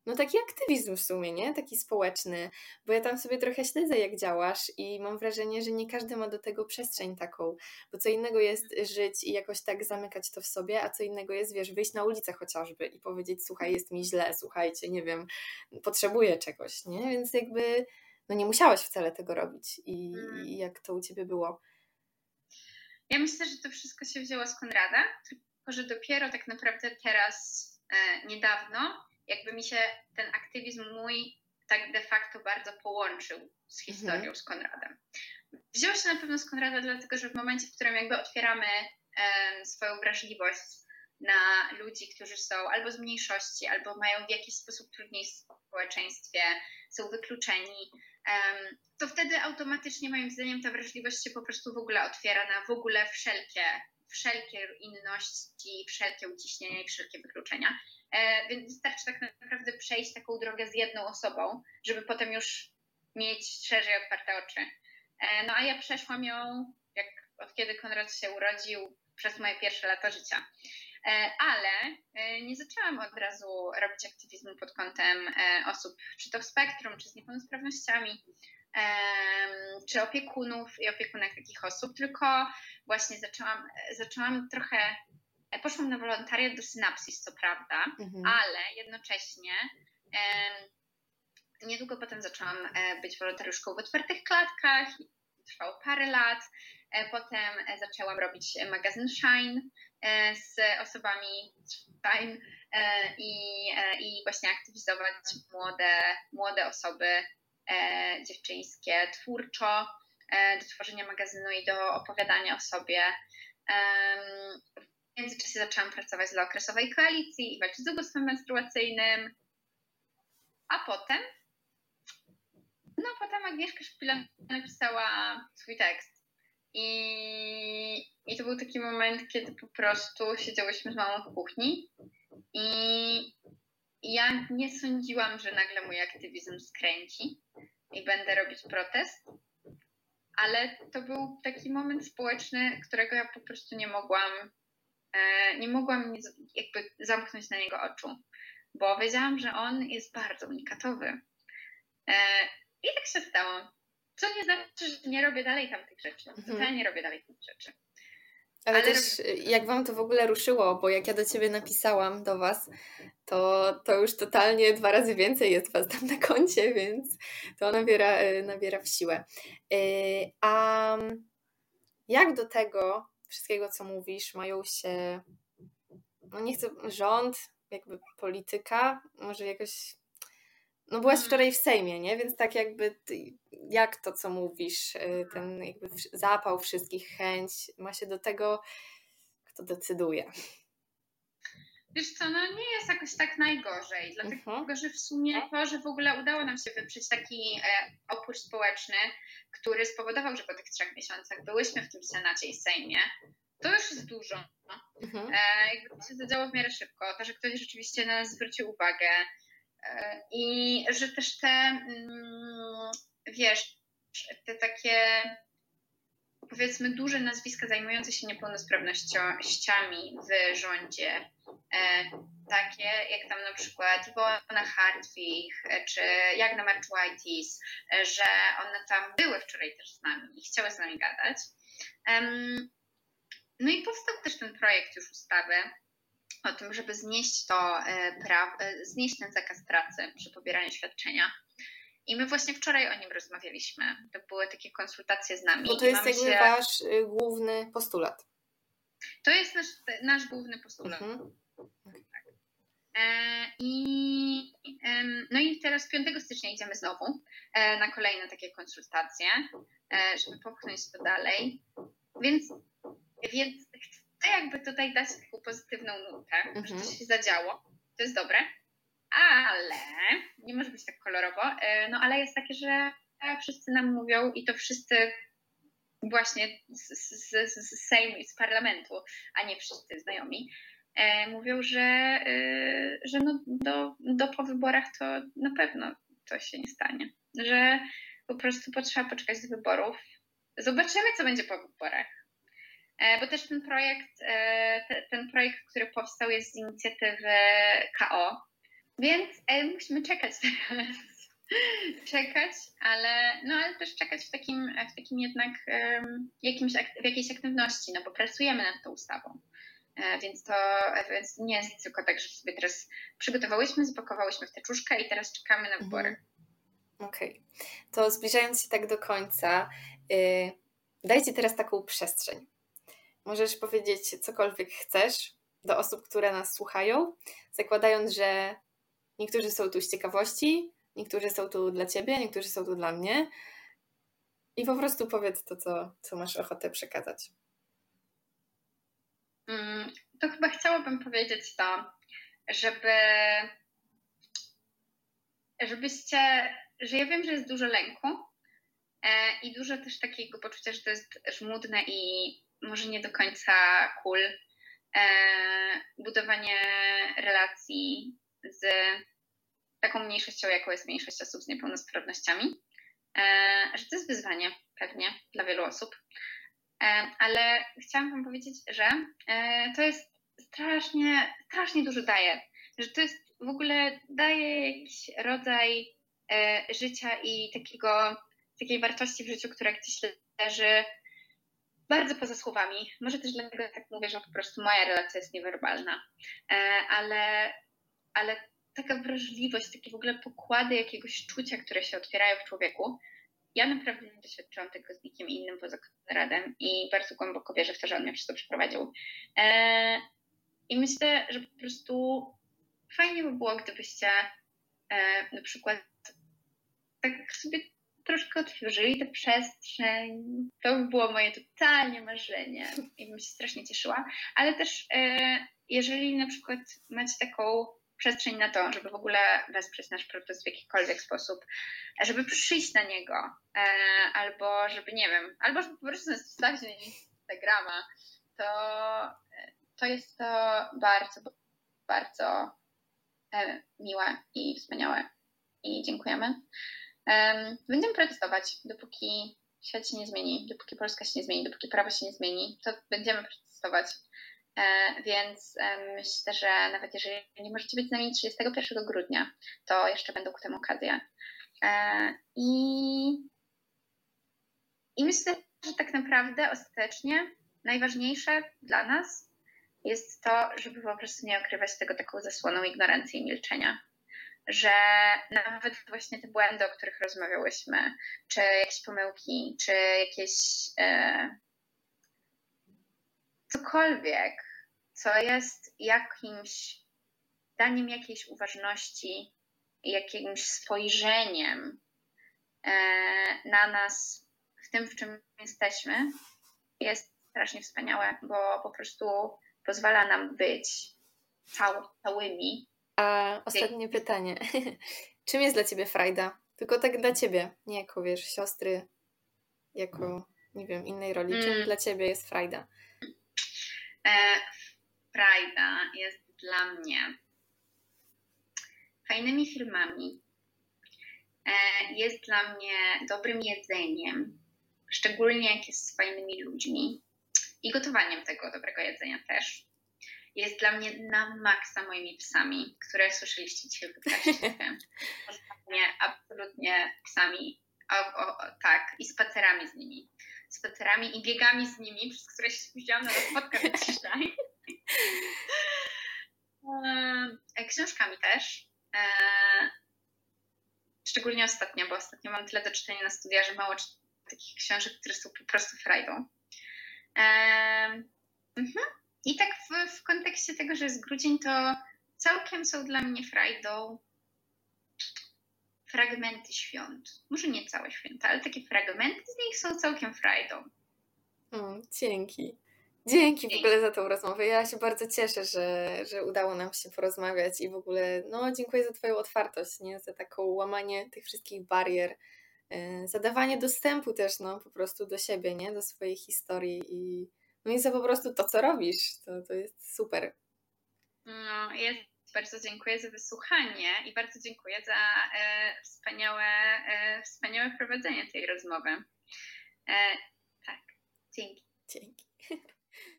no taki aktywizm w sumie, nie? Taki społeczny, bo ja tam sobie trochę śledzę, jak działasz i mam wrażenie, że nie każdy ma do tego przestrzeń taką, bo co innego jest żyć i jakoś tak zamykać to w sobie, a co innego jest, wiesz, wyjść na ulicę chociażby i powiedzieć, słuchaj, jest mi źle, słuchajcie, nie wiem, potrzebuję czegoś, nie? Więc jakby, no nie musiałaś wcale tego robić i, mm. i jak to u Ciebie było?
Ja myślę, że to wszystko się wzięło z Konrada, tylko że dopiero tak naprawdę teraz, e, niedawno, jakby mi się ten aktywizm mój tak de facto bardzo połączył z historią mhm. z Konradem. Wziął się na pewno z Konrada, dlatego że w momencie, w którym jakby otwieramy swoją wrażliwość na ludzi, którzy są albo z mniejszości, albo mają w jakiś sposób trudniej w społeczeństwie, są wykluczeni, um, to wtedy automatycznie moim zdaniem ta wrażliwość się po prostu w ogóle otwiera na w ogóle wszelkie, wszelkie inności, wszelkie uciśnienia i wszelkie wykluczenia. E, więc wystarczy tak naprawdę przejść taką drogę z jedną osobą, żeby potem już mieć szerzej otwarte oczy. E, no a ja przeszłam ją, jak od kiedy Konrad się urodził, przez moje pierwsze lata życia. E, ale nie zaczęłam od razu robić aktywizmu pod kątem osób, czy to w spektrum, czy z niepełnosprawnościami, czy opiekunów i opiekunek takich osób, tylko właśnie zaczęłam, zaczęłam trochę Poszłam na wolontariat do Synapsis, co prawda, mhm. ale jednocześnie niedługo potem zaczęłam e, być wolontariuszką w otwartych klatkach. Trwało parę lat. E, potem e, zaczęłam robić magazyn Shine z osobami Shine i, i właśnie aktywizować młode, młode osoby dziewczyńskie twórczo do tworzenia magazynu i do opowiadania o sobie. W międzyczasie zaczęłam pracować dla okresowej koalicji i walczyć z ubóstwem menstruacyjnym. A potem, no potem Agnieszka Szpila napisała swój tekst. I, I to był taki moment, kiedy po prostu siedziałyśmy z mamą w kuchni i ja nie sądziłam, że nagle mój aktywizm skręci i będę robić protest, ale to był taki moment społeczny, którego ja po prostu nie mogłam nie mogłam jakby zamknąć na niego oczu, bo wiedziałam, że on jest bardzo unikatowy. E, I tak się stało. Co nie znaczy, że nie robię dalej tamtych rzeczy. Mhm. Totalnie robię dalej tych rzeczy.
Ale, Ale też jak Wam to w ogóle ruszyło, bo jak ja do Ciebie napisałam, do Was, to, to już totalnie dwa razy więcej jest Was tam na koncie, więc to nabiera, e, nabiera w siłę. A jak do tego wszystkiego, co mówisz, mają się, no nie chcę, rząd, jakby polityka, może jakoś, no byłaś mhm. wczoraj w Sejmie, nie? Więc tak jakby, ty, jak to, co mówisz, y, ten jakby zapał wszystkich, chęć ma się do tego, kto decyduje.
Wiesz co, no nie jest jakoś tak najgorzej, dlatego uh-huh. że w sumie to, że w ogóle udało nam się wyprzeć taki e, opór społeczny, który spowodował, że po tych trzech miesiącach byłyśmy w tym Senacie i Sejmie, to już jest dużo. Uh-huh. E, jakby to się zadziało w miarę szybko, to, że ktoś rzeczywiście na nas zwrócił uwagę e, i że też te, mm, wiesz, te takie powiedzmy duże nazwiska zajmujące się niepełnosprawnościami w rządzie, e, takie jak tam na przykład Iwona Hartwig e, czy Jagna Marczuajtis, e, że one tam były wczoraj też z nami i chciały z nami gadać. No i powstał też ten projekt już ustawy o tym, żeby znieść to znieść ten zakaz pracy przy pobieraniu świadczenia. I my właśnie wczoraj o nim rozmawialiśmy. To były takie konsultacje z nami.
Bo to jest jakby się... wasz y, główny postulat.
To jest nasz, nasz główny postulat. Mhm. Tak. E, I, no i teraz 5 stycznia idziemy znowu e, na kolejne takie konsultacje, e, żeby popchnąć to dalej. Więc, więc chcę jakby tutaj dać taką pozytywną nutę, mhm. że to się zadziało. To jest dobre ale nie może być tak kolorowo, e, no ale jest takie, że wszyscy nam mówią i to wszyscy właśnie z, z, z Sejmu i z parlamentu, a nie wszyscy znajomi, e, mówią, że, e, że no do, do po wyborach to na pewno to się nie stanie, że po prostu potrzeba poczekać do wyborów. Zobaczymy, co będzie po wyborach. Bo też ten projekt, ten projekt, który powstał jest z inicjatywy KO, więc e, musimy czekać teraz. [laughs] czekać, ale, no, ale też czekać w takim, w takim jednak um, jakimś, w jakiejś aktywności, no bo pracujemy nad tą ustawą. E, więc to więc nie jest tylko tak, że sobie teraz przygotowałyśmy, zapakowałyśmy w teczuszkę i teraz czekamy na wybory. Mhm.
Okej. Okay. To zbliżając się tak do końca, yy, dajcie teraz taką przestrzeń. Możesz powiedzieć cokolwiek chcesz do osób, które nas słuchają, zakładając, że Niektórzy są tu z ciekawości, niektórzy są tu dla ciebie, niektórzy są tu dla mnie. I po prostu powiedz to, co, co masz ochotę przekazać.
Mm, to chyba chciałabym powiedzieć to, żeby żebyście, że ja wiem, że jest dużo lęku e, i dużo też takiego poczucia, że to jest żmudne i może nie do końca cool. E, budowanie relacji z taką mniejszością, jaką jest mniejszość osób z niepełnosprawnościami, e, że to jest wyzwanie pewnie dla wielu osób. E, ale chciałam Wam powiedzieć, że e, to jest strasznie, strasznie dużo daje, że to jest w ogóle daje jakiś rodzaj życia i takiego, takiej wartości w życiu, która gdzieś leży bardzo poza słowami. Może też dlatego tak mówię, że po prostu moja relacja jest niewerbalna, ale, ale taka wrażliwość, takie w ogóle pokłady jakiegoś czucia, które się otwierają w człowieku. Ja naprawdę nie doświadczyłam tego z nikim innym poza Konradem i bardzo głęboko wierzę w to, że on mnie to przeprowadził. Eee, I myślę, że po prostu fajnie by było, gdybyście e, na przykład tak sobie troszkę otworzyli tę przestrzeń. To by było moje totalnie marzenie i bym się strasznie cieszyła. Ale też e, jeżeli na przykład macie taką przestrzeń na to, żeby w ogóle wesprzeć nasz protest w jakikolwiek sposób, żeby przyjść na niego, e, albo żeby, nie wiem, albo żeby po prostu nas wstawić na Instagrama, to, to jest to bardzo, bardzo e, miłe i wspaniałe i dziękujemy. Będziemy protestować, dopóki świat się nie zmieni, dopóki Polska się nie zmieni, dopóki prawo się nie zmieni, to będziemy protestować. E, więc myślę, że nawet jeżeli nie możecie być z nami 31 grudnia, to jeszcze będą ku temu okazje. E, I, I myślę, że tak naprawdę ostatecznie najważniejsze dla nas jest to, żeby po prostu nie okrywać tego taką zasłoną ignorancji i milczenia. Że nawet właśnie te błędy, o których rozmawiałyśmy, czy jakieś pomyłki, czy jakieś e, cokolwiek, co jest jakimś daniem jakiejś uważności, jakimś spojrzeniem e, na nas w tym, w czym jesteśmy, jest strasznie wspaniałe, bo po prostu pozwala nam być cał, całymi.
A ostatnie pytanie. [laughs] Czym jest dla ciebie frajda? Tylko tak dla ciebie, nie jako wiesz, siostry, jako nie wiem, innej roli. Czym mm. dla ciebie jest frajda?
E, frajda jest dla mnie fajnymi filmami, e, jest dla mnie dobrym jedzeniem, szczególnie jak jest z fajnymi ludźmi i gotowaniem tego dobrego jedzenia też, jest dla mnie na maksa moimi psami, które słyszeliście dzisiaj w podcaście. [laughs] nie, absolutnie psami. O, o, o, tak, i spacerami z nimi. Spacerami i biegami z nimi, przez które się spóźniłam na spotkanie dzisiaj. [laughs] E, książkami też. E, szczególnie ostatnio, bo ostatnio mam tyle do czytania na studiach, że mało takich książek, które są po prostu frajdą. Mhm. I tak w, w kontekście tego, że jest grudzień, to całkiem są dla mnie frajdą fragmenty świąt. Może nie całe święta, ale takie fragmenty z nich są całkiem frajdą.
Mm, dzięki. Dzięki, w ogóle za tą rozmowę. Ja się bardzo cieszę, że, że udało nam się porozmawiać i w ogóle no, dziękuję za Twoją otwartość, nie? za taką łamanie tych wszystkich barier, yy, za dawanie dostępu też no, po prostu do siebie, nie? do swojej historii i, no i za po prostu to, co robisz. To, to jest super.
No, jest bardzo dziękuję za wysłuchanie i bardzo dziękuję za e, wspaniałe, e, wspaniałe prowadzenie tej rozmowy. E, tak, dzięki.
Dzięki. [laughs]